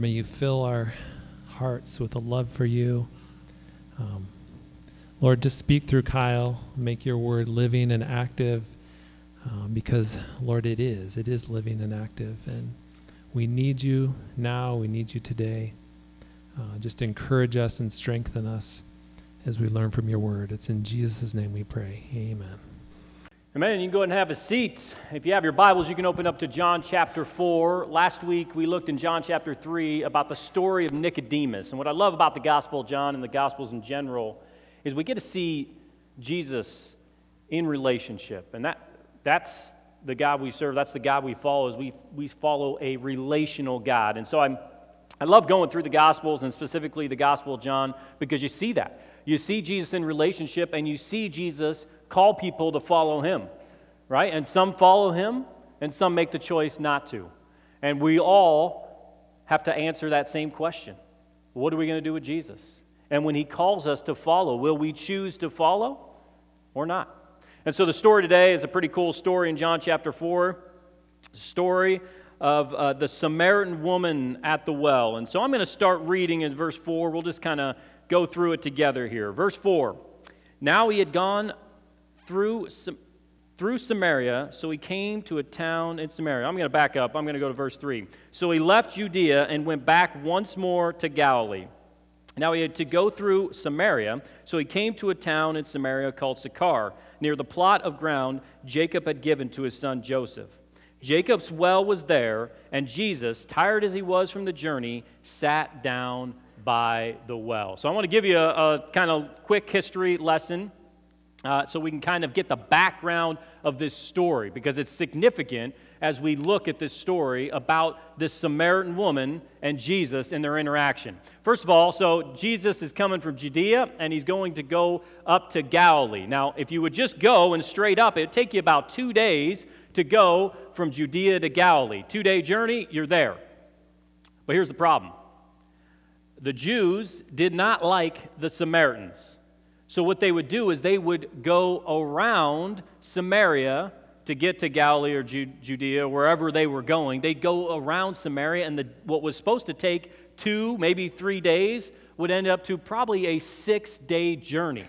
May you fill our hearts with a love for you. Um, Lord, just speak through Kyle. Make your word living and active um, because, Lord, it is. It is living and active. And we need you now. We need you today. Uh, just encourage us and strengthen us as we learn from your word. It's in Jesus' name we pray. Amen. Amen. You can go ahead and have a seat. If you have your Bibles, you can open up to John chapter 4. Last week, we looked in John chapter 3 about the story of Nicodemus. And what I love about the Gospel of John and the Gospels in general is we get to see Jesus in relationship. And that, that's the God we serve, that's the God we follow, is we, we follow a relational God. And so I'm, I love going through the Gospels and specifically the Gospel of John because you see that. You see Jesus in relationship and you see Jesus call people to follow him, right? And some follow him and some make the choice not to. And we all have to answer that same question What are we going to do with Jesus? And when he calls us to follow, will we choose to follow or not? And so the story today is a pretty cool story in John chapter 4. Story of uh, the Samaritan woman at the well. And so I'm going to start reading in verse 4. We'll just kind of go through it together here. Verse 4 Now he had gone through, through Samaria, so he came to a town in Samaria. I'm going to back up. I'm going to go to verse 3. So he left Judea and went back once more to Galilee. Now he had to go through Samaria, so he came to a town in Samaria called Sychar, near the plot of ground Jacob had given to his son Joseph. Jacob's well was there, and Jesus, tired as he was from the journey, sat down by the well. So I want to give you a, a kind of quick history lesson uh, so we can kind of get the background of this story because it's significant as we look at this story about this Samaritan woman and Jesus in their interaction. First of all, so Jesus is coming from Judea and he's going to go up to Galilee. Now, if you would just go and straight up, it'd take you about two days to go from Judea to Galilee. Two day journey, you're there. But here's the problem the Jews did not like the Samaritans. So, what they would do is they would go around Samaria to get to Galilee or Judea, wherever they were going. They'd go around Samaria, and the, what was supposed to take two, maybe three days, would end up to probably a six day journey.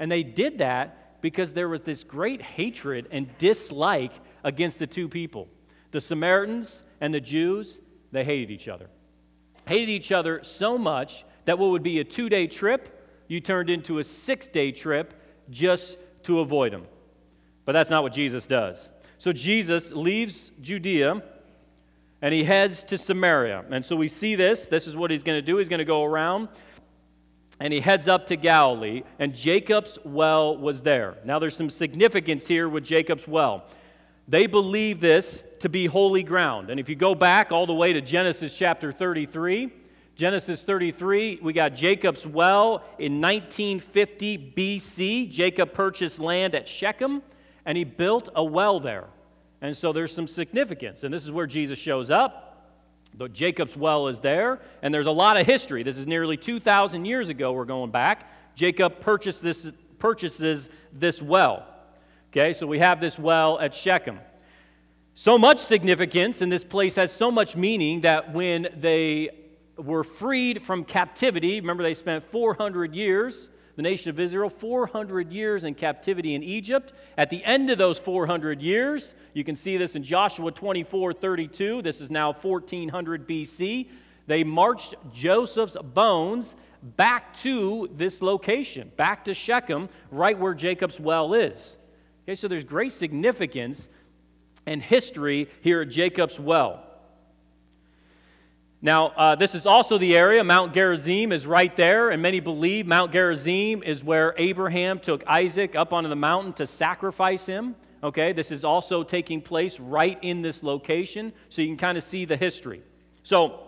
And they did that because there was this great hatred and dislike against the two people. The Samaritans and the Jews, they hated each other. Hated each other so much that what would be a two day trip you turned into a six day trip just to avoid them. But that's not what Jesus does. So Jesus leaves Judea and he heads to Samaria. And so we see this. This is what he's going to do. He's going to go around and he heads up to Galilee, and Jacob's well was there. Now, there's some significance here with Jacob's well. They believe this to be holy ground. And if you go back all the way to Genesis chapter 33, Genesis 33, we got Jacob's well in 1950 BC. Jacob purchased land at Shechem and he built a well there. And so there's some significance. And this is where Jesus shows up. The Jacob's well is there, and there's a lot of history. This is nearly 2,000 years ago, we're going back. Jacob purchased this, purchases this well. Okay, so we have this well at Shechem. So much significance, and this place has so much meaning that when they were freed from captivity. Remember, they spent 400 years, the nation of Israel, 400 years in captivity in Egypt. At the end of those 400 years, you can see this in Joshua 24 32. This is now 1400 BC. They marched Joseph's bones back to this location, back to Shechem, right where Jacob's well is. Okay, so there's great significance and history here at Jacob's well. Now, uh, this is also the area, Mount Gerizim is right there, and many believe Mount Gerizim is where Abraham took Isaac up onto the mountain to sacrifice him. Okay, this is also taking place right in this location, so you can kind of see the history. So,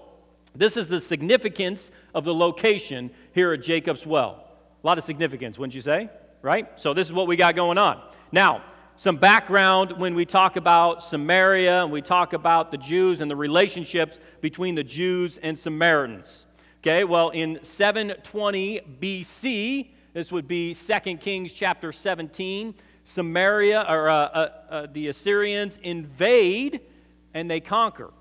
this is the significance of the location here at Jacob's Well. A lot of significance, wouldn't you say? Right? So, this is what we got going on. Now, some background when we talk about Samaria and we talk about the Jews and the relationships between the Jews and Samaritans. Okay, well, in 720 BC, this would be 2 Kings chapter 17, Samaria, or uh, uh, uh, the Assyrians invade and they conquer.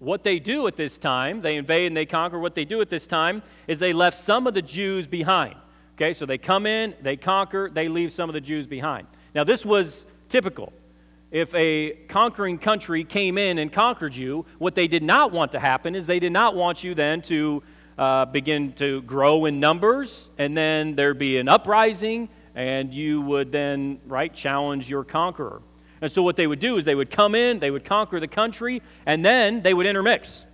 What they do at this time, they invade and they conquer. What they do at this time is they left some of the Jews behind. Okay, so they come in, they conquer, they leave some of the Jews behind. Now, this was typical. If a conquering country came in and conquered you, what they did not want to happen is they did not want you then to uh, begin to grow in numbers, and then there'd be an uprising, and you would then, right, challenge your conqueror. And so what they would do is they would come in, they would conquer the country, and then they would intermix.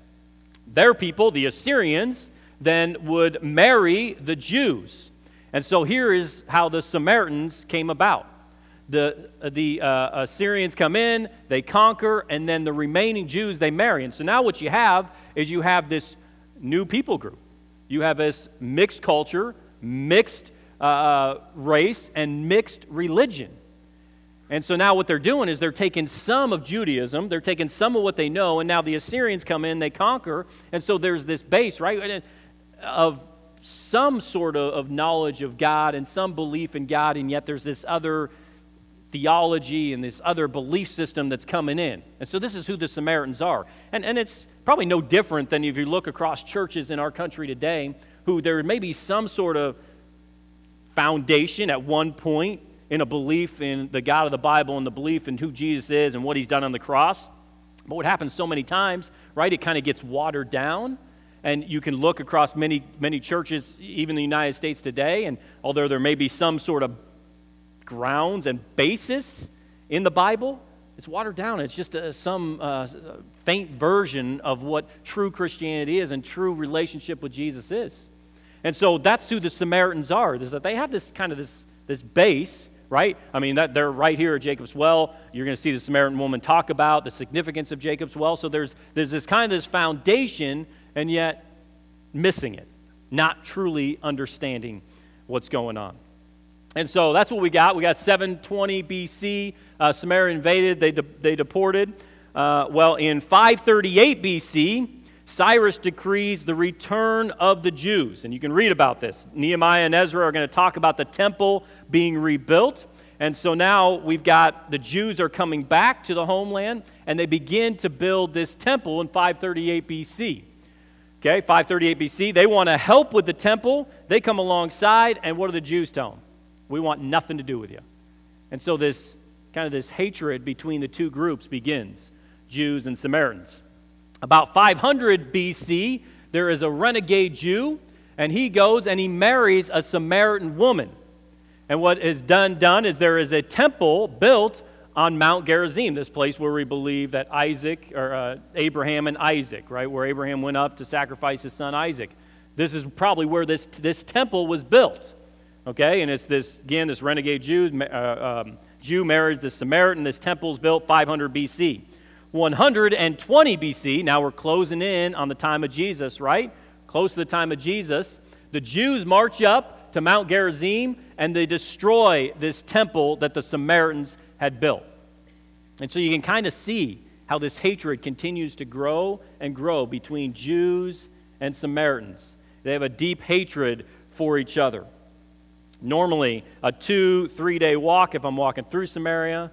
Their people, the Assyrians, then would marry the Jews. And so here is how the Samaritans came about. The, the uh, Assyrians come in, they conquer, and then the remaining Jews they marry. And so now what you have is you have this new people group. You have this mixed culture, mixed uh, race, and mixed religion. And so now what they're doing is they're taking some of Judaism, they're taking some of what they know, and now the Assyrians come in, they conquer, and so there's this base, right, of some sort of, of knowledge of God and some belief in God, and yet there's this other theology and this other belief system that's coming in. And so this is who the Samaritans are. And, and it's probably no different than if you look across churches in our country today, who there may be some sort of foundation at one point in a belief in the God of the Bible and the belief in who Jesus is and what he's done on the cross. But what happens so many times, right, it kind of gets watered down. And you can look across many, many churches, even the United States today, and although there may be some sort of grounds and basis in the Bible, it's watered down. It's just a, some uh, faint version of what true Christianity is and true relationship with Jesus is. And so that's who the Samaritans are, is that they have this kind of this, this base right? I mean, that, they're right here at Jacob's Well. You're going to see the Samaritan woman talk about the significance of Jacob's Well. So there's, there's this kind of this foundation, and yet missing it, not truly understanding what's going on. And so that's what we got. We got 720 BC. Uh, Samaria invaded, they, de- they deported. Uh, well, in 538 BC, Cyrus decrees the return of the Jews. And you can read about this. Nehemiah and Ezra are going to talk about the temple being rebuilt. And so now we've got the Jews are coming back to the homeland and they begin to build this temple in 538 BC. Okay, 538 BC. They want to help with the temple. They come alongside, and what do the Jews tell them? We want nothing to do with you. And so this kind of this hatred between the two groups begins Jews and Samaritans. About 500 BC, there is a renegade Jew, and he goes and he marries a Samaritan woman. And what is done done is there is a temple built on Mount Gerizim, this place where we believe that Isaac or uh, Abraham and Isaac, right, where Abraham went up to sacrifice his son Isaac. This is probably where this this temple was built. Okay, and it's this again this renegade Jew uh, um, Jew marries the Samaritan. This temple is built 500 BC. 120 BC, now we're closing in on the time of Jesus, right? Close to the time of Jesus. The Jews march up to Mount Gerizim and they destroy this temple that the Samaritans had built. And so you can kind of see how this hatred continues to grow and grow between Jews and Samaritans. They have a deep hatred for each other. Normally, a two, three day walk, if I'm walking through Samaria,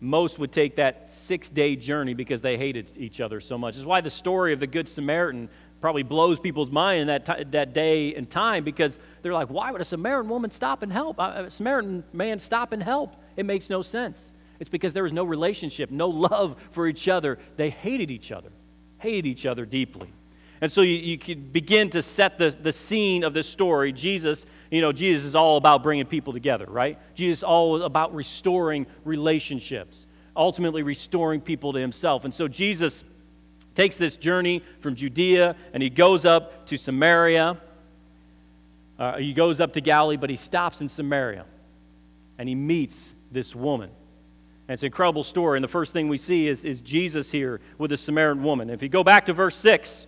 most would take that six day journey because they hated each other so much. It's why the story of the Good Samaritan probably blows people's mind in that, t- that day and time because they're like, why would a Samaritan woman stop and help? A Samaritan man stop and help? It makes no sense. It's because there was no relationship, no love for each other. They hated each other, hated each other deeply. And so you, you can begin to set the, the scene of this story. Jesus, you know, Jesus is all about bringing people together, right? Jesus is all about restoring relationships, ultimately restoring people to himself. And so Jesus takes this journey from Judea and he goes up to Samaria. Uh, he goes up to Galilee, but he stops in Samaria and he meets this woman. And it's an incredible story. And the first thing we see is, is Jesus here with a Samaritan woman. If you go back to verse 6,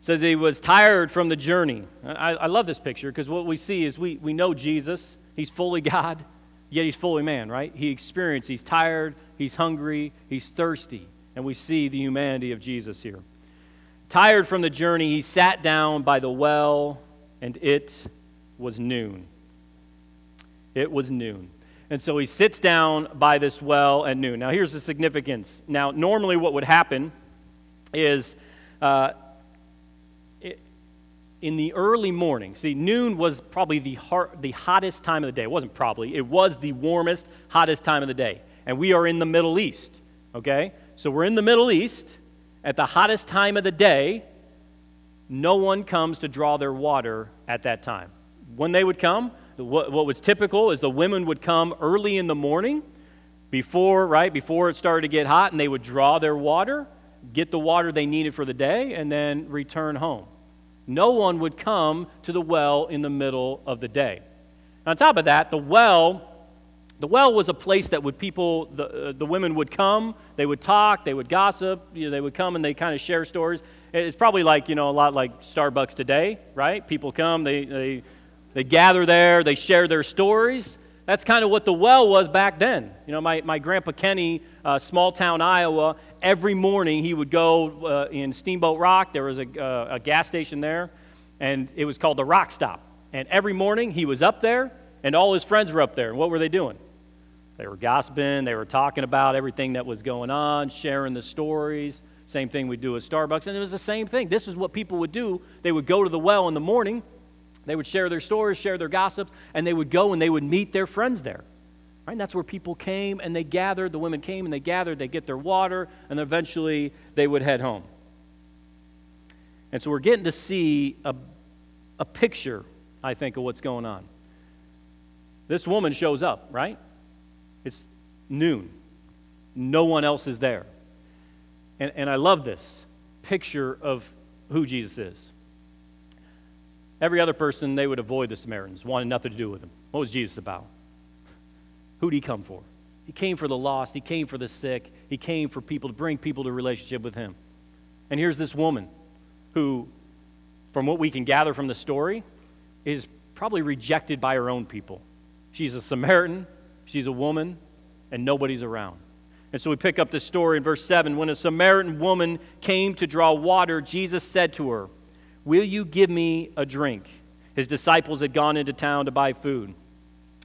says he was tired from the journey. I, I love this picture because what we see is we, we know Jesus. He's fully God, yet he's fully man, right? He experienced, he's tired, he's hungry, he's thirsty. And we see the humanity of Jesus here. Tired from the journey, he sat down by the well, and it was noon. It was noon. And so he sits down by this well at noon. Now, here's the significance. Now, normally what would happen is uh, in the early morning, see, noon was probably the, the hottest time of the day. It wasn't probably, it was the warmest, hottest time of the day. And we are in the Middle East, okay? So we're in the Middle East at the hottest time of the day. No one comes to draw their water at that time. When they would come, what, what was typical is the women would come early in the morning before, right, before it started to get hot, and they would draw their water, get the water they needed for the day, and then return home. No one would come to the well in the middle of the day. On top of that, the well the well was a place that would people the, uh, the women would come they would talk they would gossip you know, they would come and they kind of share stories it's probably like you know a lot like starbucks today right people come they, they they gather there, they share their stories. That's kind of what the well was back then. You know, my, my grandpa Kenny, uh, small town Iowa, every morning he would go uh, in Steamboat Rock. There was a, uh, a gas station there, and it was called the Rock Stop. And every morning he was up there, and all his friends were up there. And what were they doing? They were gossiping, they were talking about everything that was going on, sharing the stories. Same thing we do at Starbucks. And it was the same thing. This is what people would do. They would go to the well in the morning they would share their stories, share their gossips, and they would go and they would meet their friends there. Right? And that's where people came and they gathered. The women came and they gathered, they get their water, and eventually they would head home. And so we're getting to see a, a picture, I think, of what's going on. This woman shows up, right? It's noon. No one else is there. And, and I love this picture of who Jesus is. Every other person, they would avoid the Samaritans, wanted nothing to do with them. What was Jesus about? Who did he come for? He came for the lost, he came for the sick, he came for people to bring people to relationship with him. And here's this woman who, from what we can gather from the story, is probably rejected by her own people. She's a Samaritan, she's a woman, and nobody's around. And so we pick up this story in verse 7. When a Samaritan woman came to draw water, Jesus said to her, Will you give me a drink? His disciples had gone into town to buy food.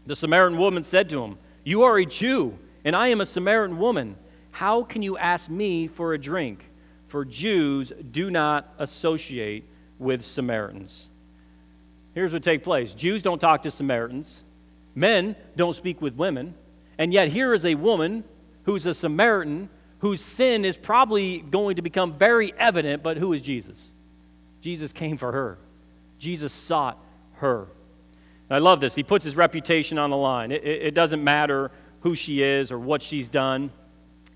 The Samaritan woman said to him, You are a Jew, and I am a Samaritan woman. How can you ask me for a drink? For Jews do not associate with Samaritans. Here's what takes place Jews don't talk to Samaritans, men don't speak with women, and yet here is a woman who's a Samaritan whose sin is probably going to become very evident, but who is Jesus? Jesus came for her. Jesus sought her. I love this. He puts his reputation on the line. It, it, it doesn't matter who she is or what she's done.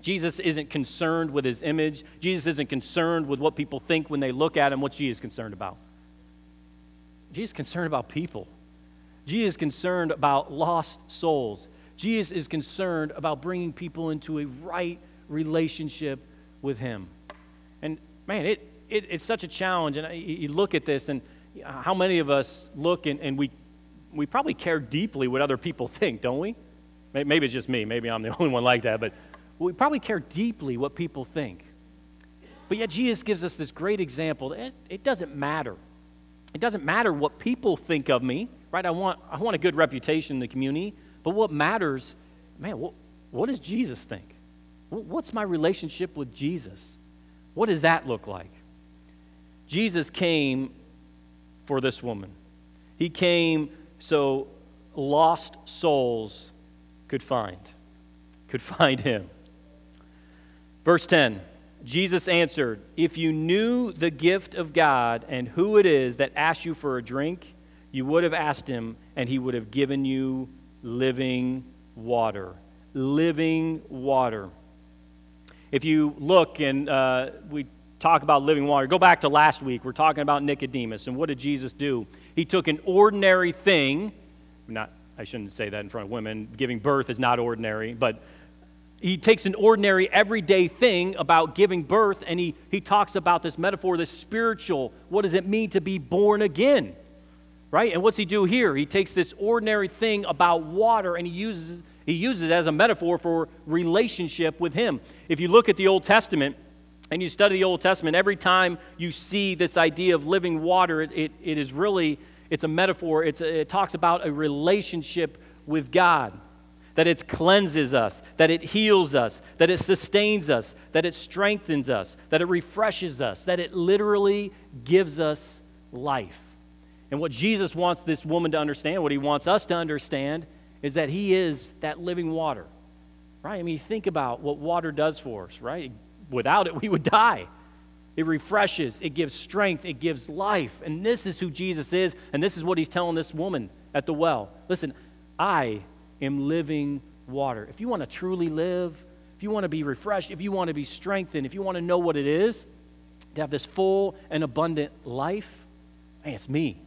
Jesus isn't concerned with his image. Jesus isn't concerned with what people think when they look at him. What's Jesus concerned about? Jesus is concerned about people. Jesus is concerned about lost souls. Jesus is concerned about bringing people into a right relationship with him. And man, it, it, it's such a challenge. And you look at this, and how many of us look and, and we, we probably care deeply what other people think, don't we? Maybe it's just me. Maybe I'm the only one like that. But we probably care deeply what people think. But yet, Jesus gives us this great example. It, it doesn't matter. It doesn't matter what people think of me, right? I want, I want a good reputation in the community. But what matters, man, what, what does Jesus think? What's my relationship with Jesus? What does that look like? Jesus came for this woman. He came so lost souls could find, could find him. Verse 10 Jesus answered, If you knew the gift of God and who it is that asks you for a drink, you would have asked him, and he would have given you living water. Living water. If you look, and uh, we talk about living water. Go back to last week. We're talking about Nicodemus. And what did Jesus do? He took an ordinary thing, not, I shouldn't say that in front of women. Giving birth is not ordinary, but he takes an ordinary, everyday thing about giving birth and he, he talks about this metaphor, this spiritual. What does it mean to be born again? Right? And what's he do here? He takes this ordinary thing about water and he uses, he uses it as a metaphor for relationship with him. If you look at the Old Testament, and you study the Old Testament, every time you see this idea of living water, it, it, it is really, it's a metaphor. It's a, it talks about a relationship with God, that it cleanses us, that it heals us, that it sustains us, that it strengthens us, that it refreshes us, that it literally gives us life. And what Jesus wants this woman to understand, what he wants us to understand, is that he is that living water. Right? I mean, think about what water does for us, right? Without it, we would die. It refreshes, it gives strength, it gives life. And this is who Jesus is, and this is what he's telling this woman at the well. Listen, I am living water. If you want to truly live, if you want to be refreshed, if you want to be strengthened, if you want to know what it is to have this full and abundant life, hey, it's me.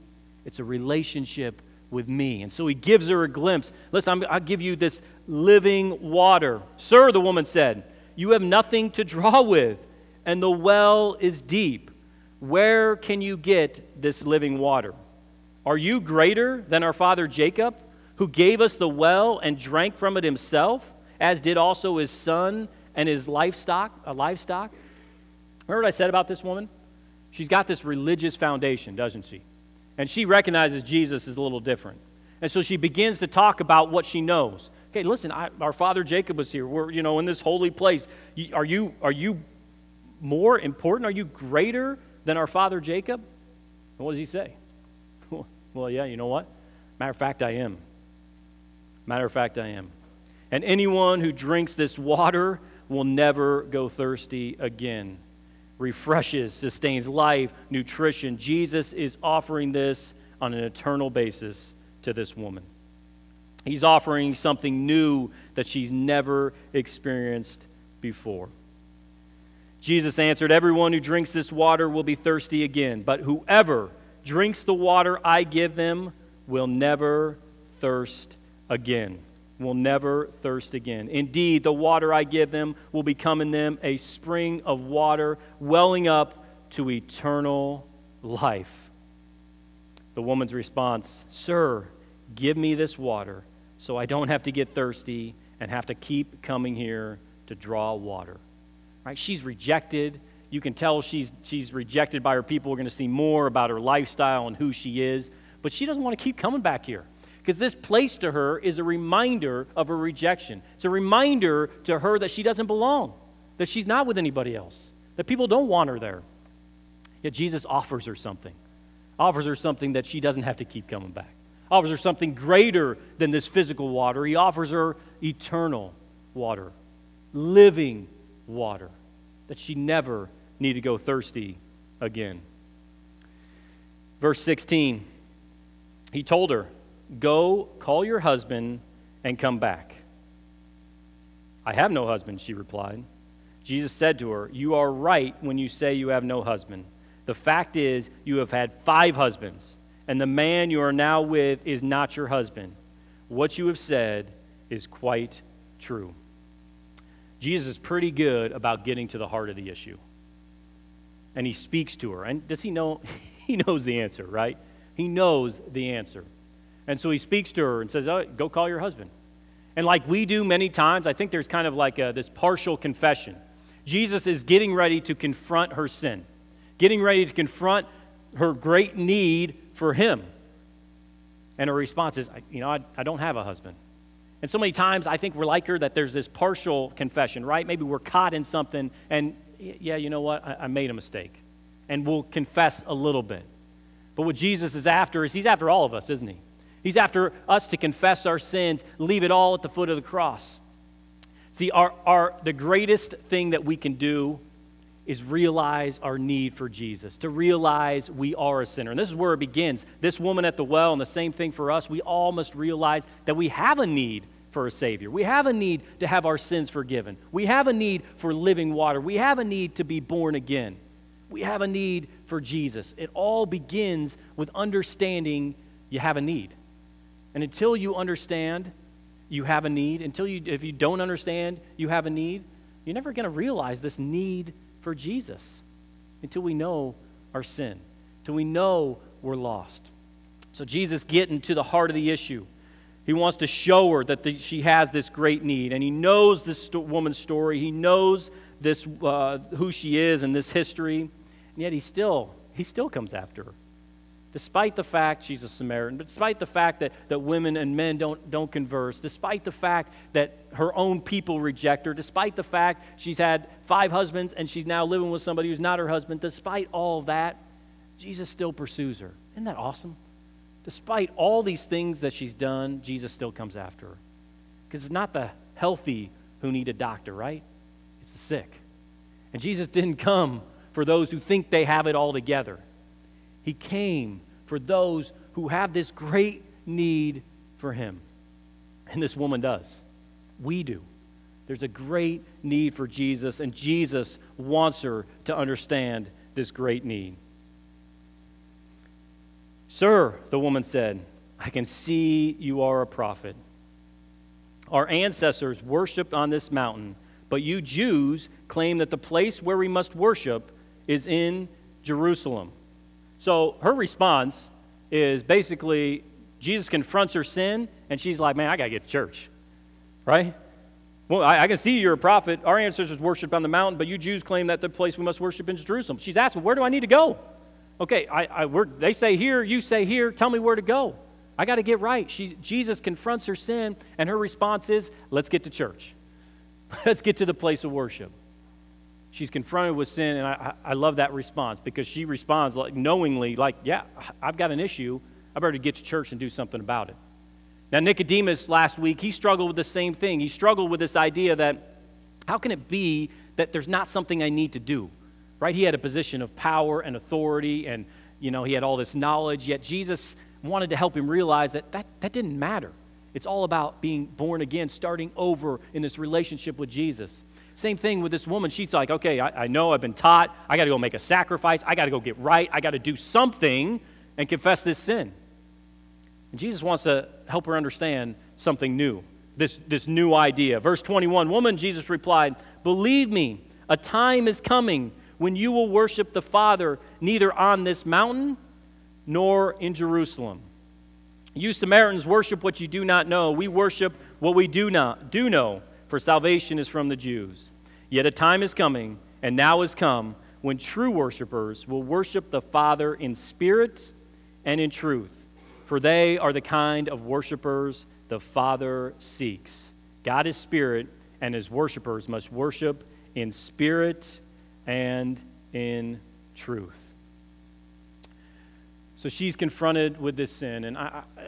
It's a relationship with me. And so he gives her a glimpse. Listen, i I'll give you this living water. Sir, the woman said, You have nothing to draw with, and the well is deep. Where can you get this living water? Are you greater than our father Jacob, who gave us the well and drank from it himself, as did also his son and his livestock, a livestock? Remember what I said about this woman? She's got this religious foundation, doesn't she? And she recognizes Jesus is a little different. And so she begins to talk about what she knows. Okay, listen, I, our father Jacob was here. We're, you know, in this holy place. Are you, are you more important? Are you greater than our father Jacob? And what does he say? well, yeah, you know what? Matter of fact, I am. Matter of fact, I am. And anyone who drinks this water will never go thirsty again refreshes, sustains life, nutrition. Jesus is offering this on an eternal basis to this woman. He's offering something new that she's never experienced before. Jesus answered, Everyone who drinks this water will be thirsty again, but whoever drinks the water I give them will never thirst again will never thirst again. Indeed, the water I give them will become in them a spring of water welling up to eternal life. The woman's response Sir, give me this water so I don't have to get thirsty and have to keep coming here to draw water. Right? She's rejected. You can tell she's, she's rejected by her people. We're going to see more about her lifestyle and who she is. But she doesn't want to keep coming back here because this place to her is a reminder of her rejection. It's a reminder to her that she doesn't belong, that she's not with anybody else, that people don't want her there. Yet Jesus offers her something, offers her something that she doesn't have to keep coming back, offers her something greater than this physical water. He offers her eternal water, living water, that she never need to go thirsty again. Verse 16, he told her, Go, call your husband, and come back. I have no husband, she replied. Jesus said to her, You are right when you say you have no husband. The fact is, you have had five husbands, and the man you are now with is not your husband. What you have said is quite true. Jesus is pretty good about getting to the heart of the issue. And he speaks to her. And does he know? He knows the answer, right? He knows the answer. And so he speaks to her and says, oh, Go call your husband. And like we do many times, I think there's kind of like a, this partial confession. Jesus is getting ready to confront her sin, getting ready to confront her great need for him. And her response is, You know, I, I don't have a husband. And so many times I think we're like her that there's this partial confession, right? Maybe we're caught in something and, yeah, you know what? I, I made a mistake. And we'll confess a little bit. But what Jesus is after is he's after all of us, isn't he? He's after us to confess our sins, leave it all at the foot of the cross. See, our, our, the greatest thing that we can do is realize our need for Jesus, to realize we are a sinner. And this is where it begins. This woman at the well, and the same thing for us, we all must realize that we have a need for a Savior. We have a need to have our sins forgiven. We have a need for living water. We have a need to be born again. We have a need for Jesus. It all begins with understanding you have a need. And until you understand you have a need, until you, if you don't understand you have a need, you're never going to realize this need for Jesus until we know our sin, until we know we're lost. So Jesus getting to the heart of the issue. He wants to show her that the, she has this great need, and he knows this sto- woman's story. He knows this uh, who she is and this history, and yet he still he still comes after her. Despite the fact she's a Samaritan, despite the fact that, that women and men don't, don't converse, despite the fact that her own people reject her, despite the fact she's had five husbands and she's now living with somebody who's not her husband, despite all that, Jesus still pursues her. Isn't that awesome? Despite all these things that she's done, Jesus still comes after her. Because it's not the healthy who need a doctor, right? It's the sick. And Jesus didn't come for those who think they have it all together. He came for those who have this great need for Him. And this woman does. We do. There's a great need for Jesus, and Jesus wants her to understand this great need. Sir, the woman said, I can see you are a prophet. Our ancestors worshiped on this mountain, but you Jews claim that the place where we must worship is in Jerusalem. So her response is basically Jesus confronts her sin, and she's like, Man, I got to get to church, right? Well, I, I, can see you're a prophet. Our ancestors worshiped on the mountain, but you Jews claim that the place we must worship is Jerusalem. She's asking, Where do I need to go? Okay, I, I, they say here, you say here, tell me where to go. I got to get right. She, Jesus confronts her sin, and her response is, Let's get to church. Let's get to the place of worship she's confronted with sin, and I, I love that response because she responds like knowingly, like, yeah, I've got an issue. I better get to church and do something about it. Now, Nicodemus last week, he struggled with the same thing. He struggled with this idea that how can it be that there's not something I need to do? Right? He had a position of power and authority, and you know, he had all this knowledge, yet Jesus wanted to help him realize that that, that didn't matter. It's all about being born again, starting over in this relationship with Jesus. Same thing with this woman. She's like, okay, I, I know I've been taught. I got to go make a sacrifice. I got to go get right. I got to do something and confess this sin. And Jesus wants to help her understand something new, this, this new idea. Verse 21 Woman, Jesus replied, Believe me, a time is coming when you will worship the Father neither on this mountain nor in Jerusalem. You Samaritans worship what you do not know. We worship what we do not do know for salvation is from the Jews. Yet a time is coming, and now has come, when true worshipers will worship the Father in spirit and in truth, for they are the kind of worshipers the Father seeks. God is spirit, and his worshipers must worship in spirit and in truth. So she's confronted with this sin, and I, I,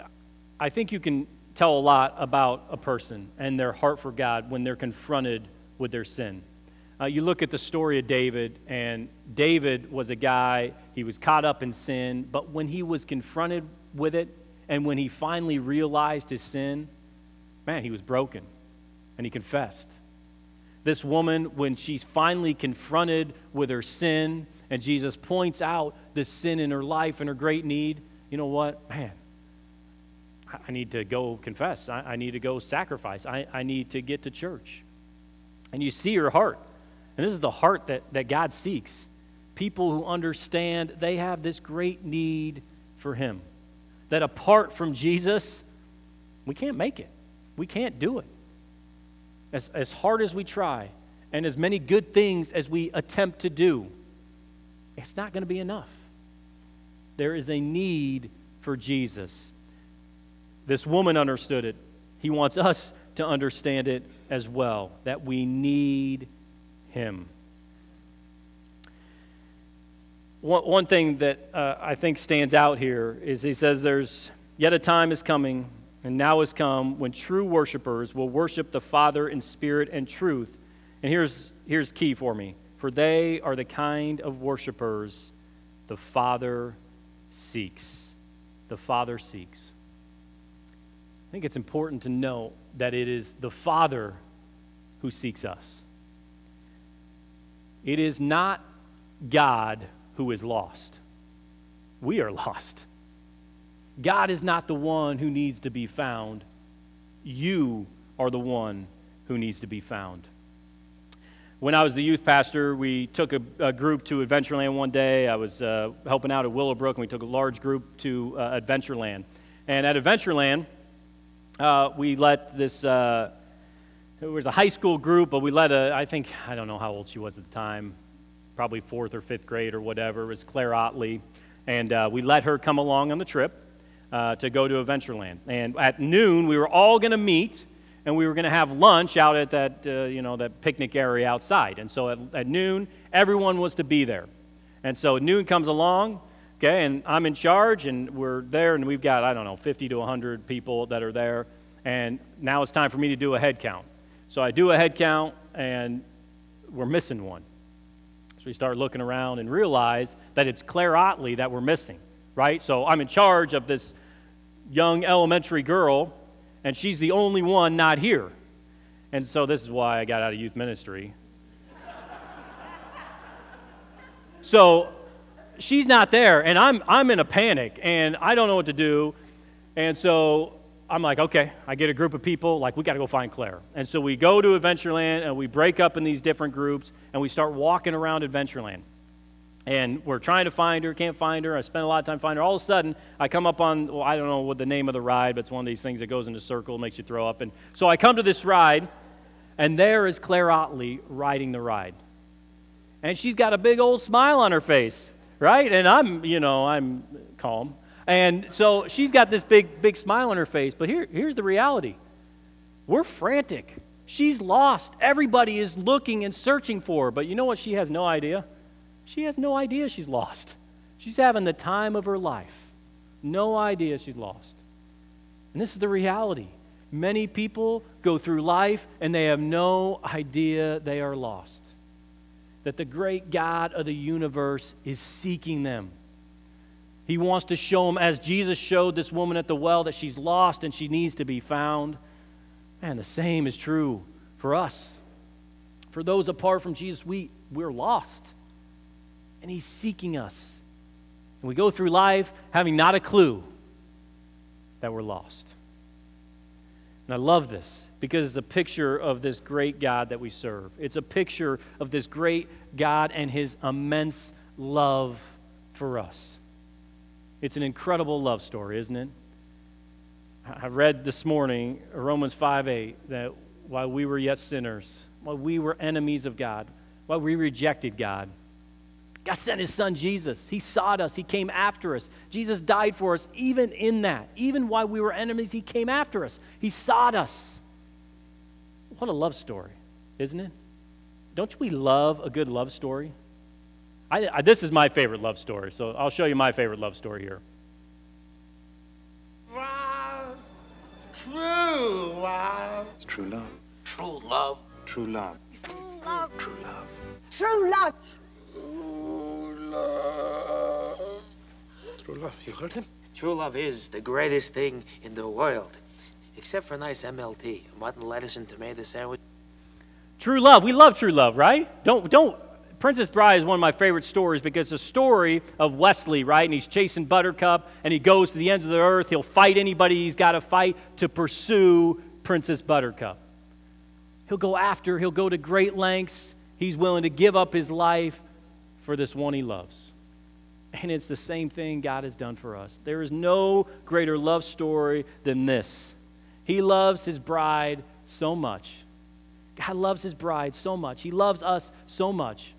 I think you can tell a lot about a person and their heart for God when they're confronted with their sin. Uh, you look at the story of David, and David was a guy, he was caught up in sin, but when he was confronted with it, and when he finally realized his sin, man, he was broken, and he confessed. This woman, when she's finally confronted with her sin, and Jesus points out the sin in her life and her great need, you know what? Man, I need to go confess. I, I need to go sacrifice. I, I need to get to church. And you see her heart. And this is the heart that, that God seeks. People who understand they have this great need for Him. That apart from Jesus, we can't make it. We can't do it. As, as hard as we try, and as many good things as we attempt to do, it's not going to be enough. There is a need for Jesus. This woman understood it. He wants us to understand it as well, that we need Him. One, one thing that uh, I think stands out here is he says, There's yet a time is coming, and now has come, when true worshipers will worship the Father in spirit and truth. And here's, here's key for me for they are the kind of worshipers the Father seeks. The Father seeks think it's important to know that it is the Father who seeks us. It is not God who is lost. We are lost. God is not the one who needs to be found. You are the one who needs to be found. When I was the youth pastor, we took a, a group to Adventureland one day. I was uh, helping out at Willowbrook, and we took a large group to uh, Adventureland. And at Adventureland, uh, we let this, uh, it was a high school group, but we let a, I think, I don't know how old she was at the time, probably fourth or fifth grade or whatever. It was Claire Otley. And uh, we let her come along on the trip uh, to go to Adventureland. And at noon, we were all going to meet and we were going to have lunch out at that, uh, you know, that picnic area outside. And so at, at noon, everyone was to be there. And so noon comes along, okay, and I'm in charge, and we're there, and we've got, I don't know, 50 to 100 people that are there. And now it's time for me to do a head count. So I do a head count, and we're missing one. So we start looking around and realize that it's Claire Otley that we're missing, right? So I'm in charge of this young elementary girl, and she's the only one not here. And so this is why I got out of youth ministry. so she's not there, and I'm, I'm in a panic, and I don't know what to do. And so I'm like, okay, I get a group of people, like, we got to go find Claire. And so we go to Adventureland, and we break up in these different groups, and we start walking around Adventureland. And we're trying to find her, can't find her. I spent a lot of time finding her. All of a sudden, I come up on, well, I don't know what the name of the ride, but it's one of these things that goes in a circle, makes you throw up. And so I come to this ride, and there is Claire Otley riding the ride. And she's got a big old smile on her face, right? And I'm, you know, I'm calm. And so she's got this big, big smile on her face. But here, here's the reality we're frantic. She's lost. Everybody is looking and searching for her. But you know what? She has no idea. She has no idea she's lost. She's having the time of her life. No idea she's lost. And this is the reality. Many people go through life and they have no idea they are lost. That the great God of the universe is seeking them. He wants to show them, as Jesus showed this woman at the well, that she's lost and she needs to be found. And the same is true for us. For those apart from Jesus, we, we're lost and He's seeking us. And we go through life having not a clue that we're lost. And I love this because it's a picture of this great God that we serve. It's a picture of this great God and His immense love for us. It's an incredible love story, isn't it? I read this morning Romans 5 8 that while we were yet sinners, while we were enemies of God, while we rejected God, God sent his son Jesus. He sought us, he came after us. Jesus died for us, even in that. Even while we were enemies, he came after us. He sought us. What a love story, isn't it? Don't we love a good love story? I, I, this is my favorite love story, so I'll show you my favorite love story here. Love, true love. It's true love. True love. True love. Love. True love. True love. love. True love. You heard him? True love is the greatest thing in the world. Except for a nice MLT, a mutton, lettuce, and tomato sandwich. True love. We love true love, right? Don't, don't. Princess Bride is one of my favorite stories because the story of Westley, right? And he's chasing Buttercup and he goes to the ends of the earth. He'll fight anybody he's got to fight to pursue Princess Buttercup. He'll go after, he'll go to great lengths. He's willing to give up his life for this one he loves. And it's the same thing God has done for us. There is no greater love story than this. He loves his bride so much. God loves his bride so much. He loves us so much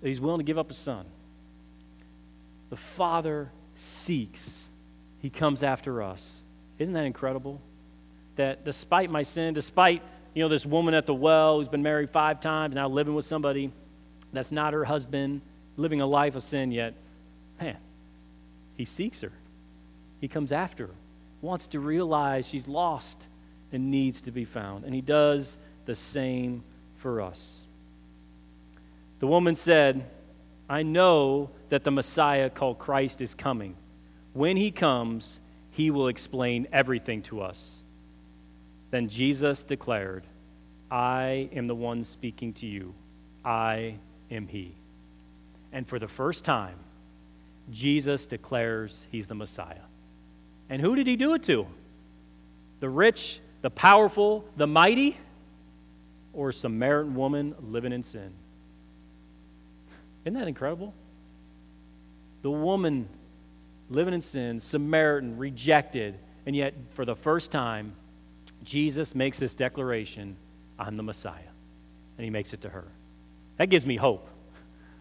that he's willing to give up his son. The Father seeks, he comes after us. Isn't that incredible? That despite my sin, despite you know this woman at the well who's been married five times, now living with somebody that's not her husband, living a life of sin yet, man, he seeks her. He comes after her, wants to realize she's lost and needs to be found. And he does the same for us. The woman said, I know that the Messiah called Christ is coming. When he comes, he will explain everything to us. Then Jesus declared, I am the one speaking to you. I am he. And for the first time, Jesus declares he's the Messiah. And who did he do it to? The rich, the powerful, the mighty, or a Samaritan woman living in sin? Isn't that incredible? The woman living in sin, Samaritan, rejected, and yet for the first time, Jesus makes this declaration I'm the Messiah. And he makes it to her. That gives me hope.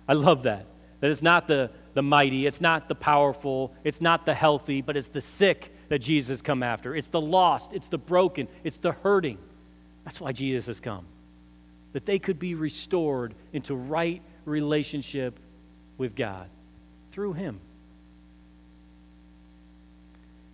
I love that. That it's not the, the mighty, it's not the powerful, it's not the healthy, but it's the sick that Jesus come after. It's the lost, it's the broken, it's the hurting. That's why Jesus has come. That they could be restored into right relationship with God through him.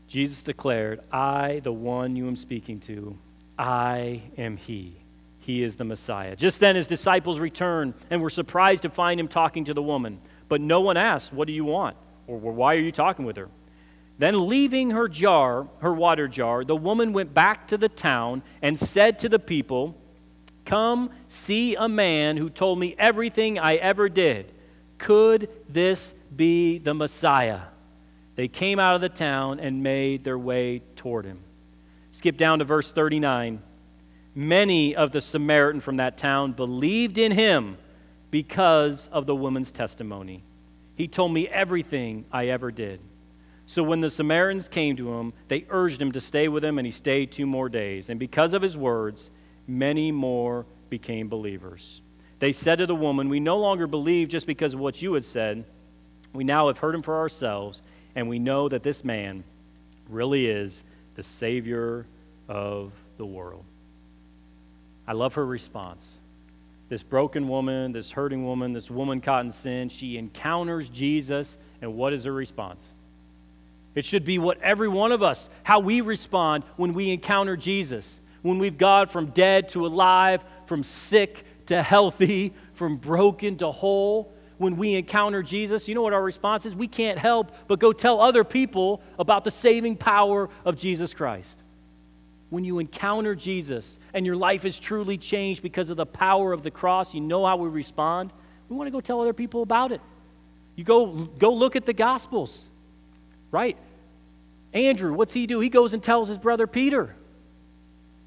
Jesus declared, I, the one you am speaking to, I am he. He is the Messiah. Just then his disciples returned and were surprised to find him talking to the woman. But no one asked, What do you want? Or why are you talking with her? Then, leaving her jar, her water jar, the woman went back to the town and said to the people, Come see a man who told me everything I ever did. Could this be the Messiah? They came out of the town and made their way toward him. Skip down to verse 39. Many of the Samaritan from that town believed in him because of the woman's testimony. He told me everything I ever did. So when the Samaritans came to him, they urged him to stay with them, and he stayed two more days. And because of his words, many more became believers. They said to the woman, We no longer believe just because of what you had said. We now have heard him for ourselves, and we know that this man really is the Savior of the world. I love her response. This broken woman, this hurting woman, this woman caught in sin, she encounters Jesus, and what is her response? It should be what every one of us, how we respond when we encounter Jesus. When we've gone from dead to alive, from sick to healthy, from broken to whole. When we encounter Jesus, you know what our response is? We can't help but go tell other people about the saving power of Jesus Christ. When you encounter Jesus and your life is truly changed because of the power of the cross, you know how we respond. We want to go tell other people about it. You go, go look at the Gospels, right? Andrew, what's he do? He goes and tells his brother Peter.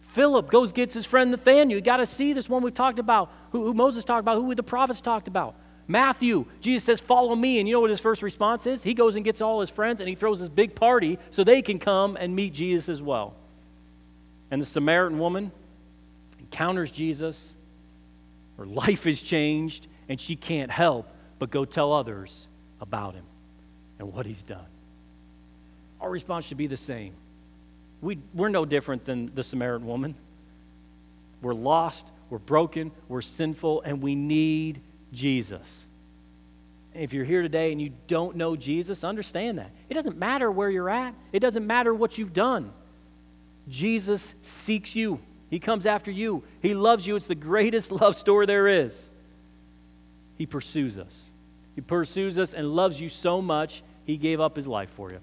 Philip goes gets his friend Nathaniel. You got to see this one we've talked about, who, who Moses talked about, who the prophets talked about. Matthew, Jesus says, Follow me. And you know what his first response is? He goes and gets all his friends and he throws this big party so they can come and meet Jesus as well. And the Samaritan woman encounters Jesus. Her life is changed, and she can't help but go tell others about him and what he's done. Our response should be the same. We, we're no different than the Samaritan woman. We're lost, we're broken, we're sinful, and we need Jesus. If you're here today and you don't know Jesus, understand that. It doesn't matter where you're at, it doesn't matter what you've done. Jesus seeks you, He comes after you, He loves you. It's the greatest love story there is. He pursues us. He pursues us and loves you so much, He gave up His life for you.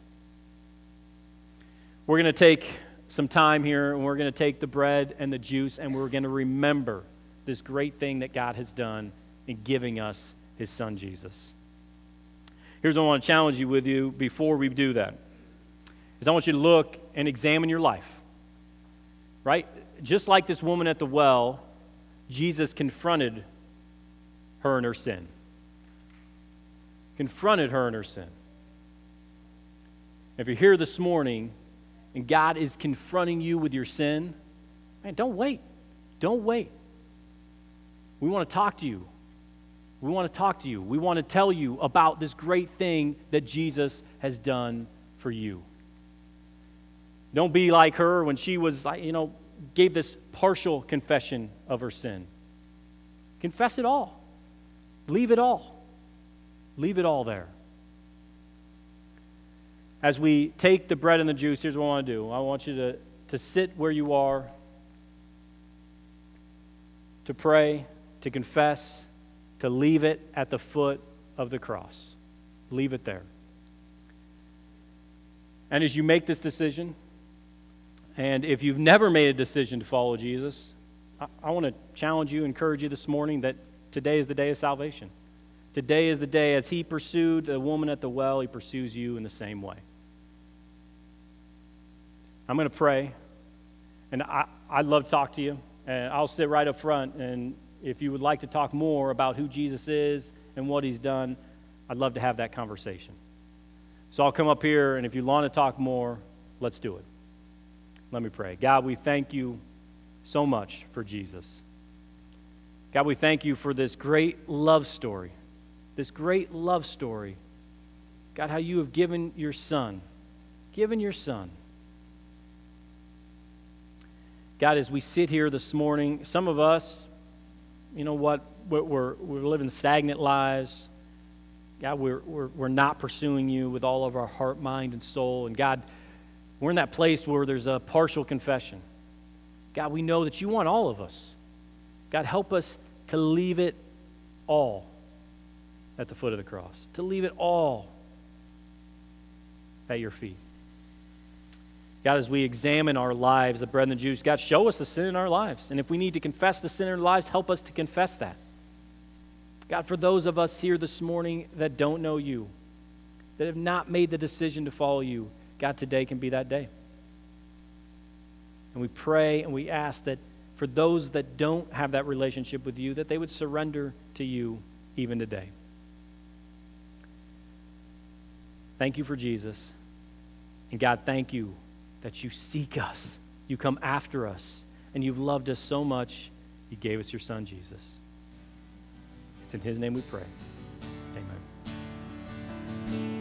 We're going to take some time here and we're going to take the bread and the juice and we're going to remember this great thing that God has done in giving us his son Jesus. Here's what I want to challenge you with you before we do that. Is I want you to look and examine your life. Right? Just like this woman at the well, Jesus confronted her and her sin. Confronted her and her sin. If you're here this morning and God is confronting you with your sin, man, don't wait. Don't wait. We want to talk to you. We want to talk to you. We want to tell you about this great thing that Jesus has done for you. Don't be like her when she was, you know, gave this partial confession of her sin. Confess it all. Leave it all. Leave it all there as we take the bread and the juice, here's what I want to do I want you to, to sit where you are, to pray, to confess, to leave it at the foot of the cross. Leave it there. And as you make this decision, and if you've never made a decision to follow Jesus, I, I want to challenge you, encourage you this morning that today is the day of salvation. Today is the day, as he pursued the woman at the well, he pursues you in the same way. I'm going to pray, and I, I'd love to talk to you, and I'll sit right up front. And if you would like to talk more about who Jesus is and what he's done, I'd love to have that conversation. So I'll come up here, and if you want to talk more, let's do it. Let me pray. God, we thank you so much for Jesus. God, we thank you for this great love story. This great love story. God, how you have given your son, given your son. God, as we sit here this morning, some of us, you know what, we're, we're living stagnant lives. God, we're, we're, we're not pursuing you with all of our heart, mind, and soul. And God, we're in that place where there's a partial confession. God, we know that you want all of us. God, help us to leave it all at the foot of the cross, to leave it all at your feet. God, as we examine our lives, the bread and the juice, God, show us the sin in our lives. And if we need to confess the sin in our lives, help us to confess that. God, for those of us here this morning that don't know you, that have not made the decision to follow you, God, today can be that day. And we pray and we ask that for those that don't have that relationship with you, that they would surrender to you even today. Thank you for Jesus. And God, thank you that you seek us, you come after us, and you've loved us so much, you gave us your son, Jesus. It's in his name we pray. Amen.